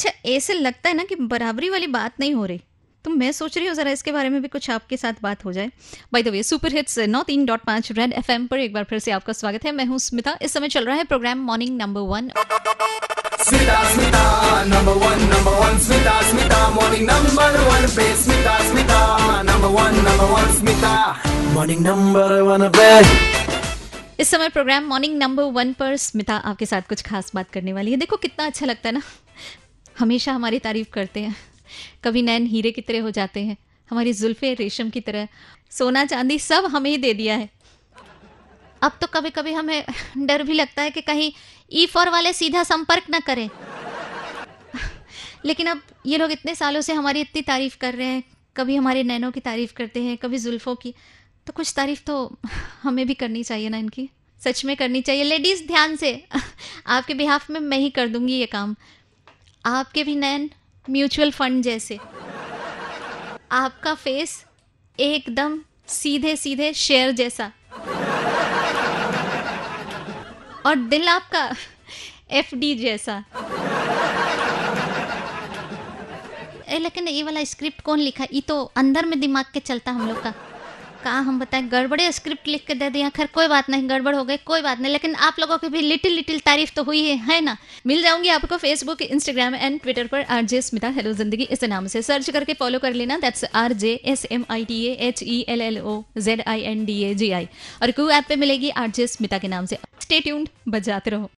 अच्छा ऐसे लगता है ना कि बराबरी वाली बात नहीं हो रही। तो मैं सोच रही हूँ जरा इसके बारे में भी कुछ आपके साथ बात हो जाए। By the way super hits नौ तीन डॉट पाँच रेड एफएम पर एक बार फिर से आपका स्वागत है। मैं हूँ स्मिता। इस समय चल रहा है प्रोग्राम मॉर्निंग नंबर वन पे number one, पे। इस समय प्रोग्राम मॉर्निंग नंबर वन पर स्मिता आपके साथ कुछ खास बात करने वाली है। देखो कितना अच्छा लगता है ना। हमेशा हमारी तारीफ़ करते हैं। कभी नैन हीरे की तरह हो जाते हैं। हमारी जुल्फे रेशम की तरह। सोना चांदी सब हमें ही दे दिया है। अब तो कभी कभी हमें डर भी लगता है कि कहीं ई फॉर वाले सीधा संपर्क न करें। लेकिन अब ये लोग इतने सालों से हमारी इतनी तारीफ़ कर रहे हैं। कभी हमारे नैनों की तारीफ़ करते हैं, कभी जुल्फों की। तो कुछ तारीफ़ तो हमें भी करनी चाहिए ना इनकी। सच में करनी चाहिए। लेडीज़ ध्यान से। आपके बिहाफ में मैं ही कर दूँगी ये काम। आपके भी नैन म्यूचुअल फंड जैसे। आपका फेस एकदम सीधे सीधे शेयर जैसा। और दिल आपका एफडी जैसा। ए, लेकिन ये वाला स्क्रिप्ट कौन लिखा? ये तो अंदर में दिमाग के चलता हम लोग का। कहा हम बताएँ? गड़बड़े स्क्रिप्ट लिख के दे दिया, खैर कोई बात नहीं, गड़बड़ हो गई, कोई बात नहीं, लेकिन आप लोगों की भी लिटिल लिटिल तारीफ़ तो हुई है है ना? मिल जाऊँगी आपको फेसबुक इंस्टाग्राम एंड ट्विटर पर R J Smita hello Zindagi इस नाम से। सर्च करके फॉलो कर लेना that's R J S M I T H E L L O Z I N D A G I और क्यू ऐप पे मिलेगी आर जे स्मिता के नाम से। स्टे ट्यून्ड बजाते रहो।